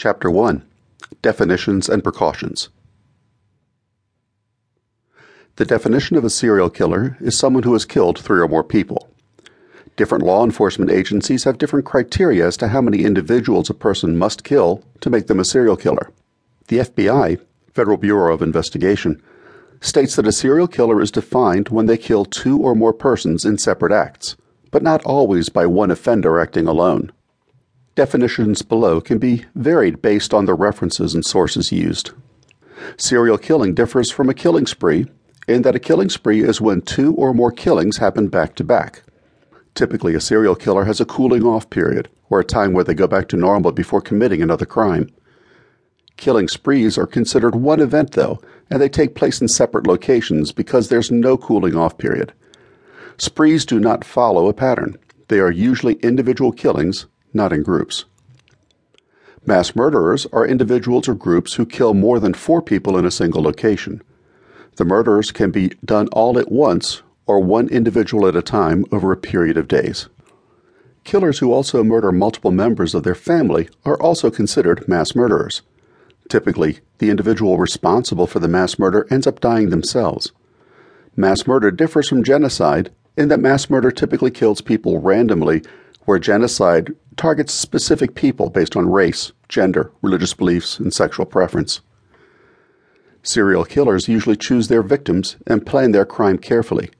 Chapter 1 Definitions and Precautions. The definition of a serial killer is someone who has killed three or more people. Different law enforcement agencies have different criteria as to how many individuals a person must kill to make them a serial killer. The FBI, Federal Bureau of Investigation, states that a serial killer is defined when they kill two or more persons in separate acts, but not always by one offender acting alone. Definitions below can be varied based on the references and sources used. Serial killing differs from a killing spree in that a killing spree is when two or more killings happen back to back. Typically, a serial killer has a cooling off period, or a time where they go back to normal before committing another crime. Killing sprees are considered one event, though, and they take place in separate locations because there's no cooling off period. Sprees do not follow a pattern. They are usually individual killings, not in groups. Mass murderers are individuals or groups who kill more than four people in a single location. The murders can be done all at once or one individual at a time over a period of days. Killers who also murder multiple members of their family are also considered mass murderers. Typically, the individual responsible for the mass murder ends up dying themselves. Mass murder differs from genocide in that mass murder typically kills people randomly, where genocide targets specific people based on race, gender, religious beliefs, and sexual preference. Serial killers usually choose their victims and plan their crime carefully.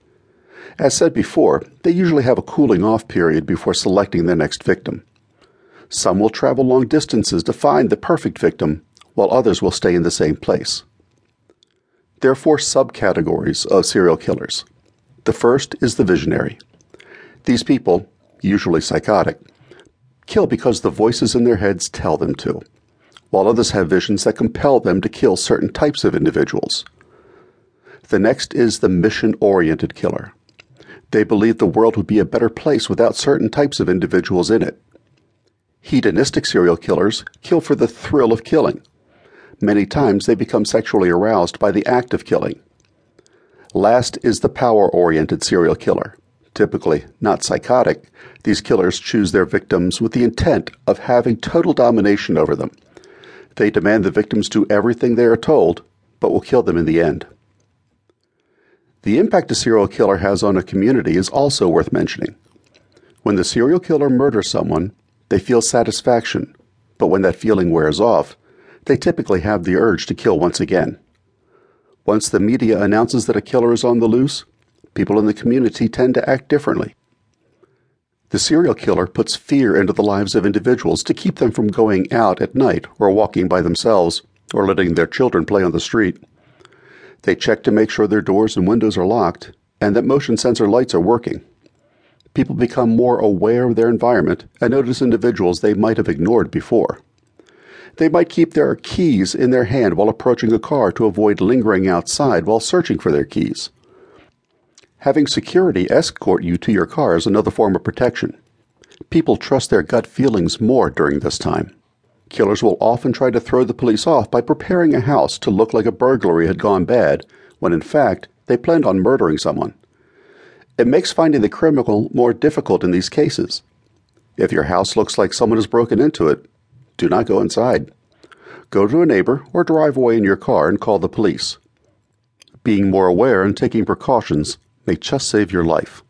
As said before, they usually have a cooling off period before selecting their next victim. Some will travel long distances to find the perfect victim, while others will stay in the same place. There are four subcategories of serial killers. The first is the visionary. These people, usually psychotic, kill because the voices in their heads tell them to, while others have visions that compel them to kill certain types of individuals. The next is the mission oriented killer. They believe the world would be a better place without certain types of individuals in it. Hedonistic serial killers kill for the thrill of killing. Many times they become sexually aroused by the act of killing. Last is the power oriented serial killer. Typically not psychotic, these killers choose their victims with the intent of having total domination over them. They demand the victims do everything they are told, but will kill them in the end. The impact a serial killer has on a community is also worth mentioning. When the serial killer murders someone, they feel satisfaction, but when that feeling wears off, they typically have the urge to kill once again. Once the media announces that a killer is on the loose, people in the community tend to act differently. The serial killer puts fear into the lives of individuals to keep them from going out at night or walking by themselves or letting their children play on the street. They check to make sure their doors and windows are locked and that motion sensor lights are working. People become more aware of their environment and notice individuals they might have ignored before. They might keep their keys in their hand while approaching a car to avoid lingering outside while searching for their keys. Having security escort you to your car is another form of protection. People trust their gut feelings more during this time. Killers will often try to throw the police off by preparing a house to look like a burglary had gone bad, when in fact they planned on murdering someone. It makes finding the criminal more difficult in these cases. If your house looks like someone has broken into it, do not go inside. Go to a neighbor or drive away in your car and call the police. Being more aware and taking precautions may just save your life.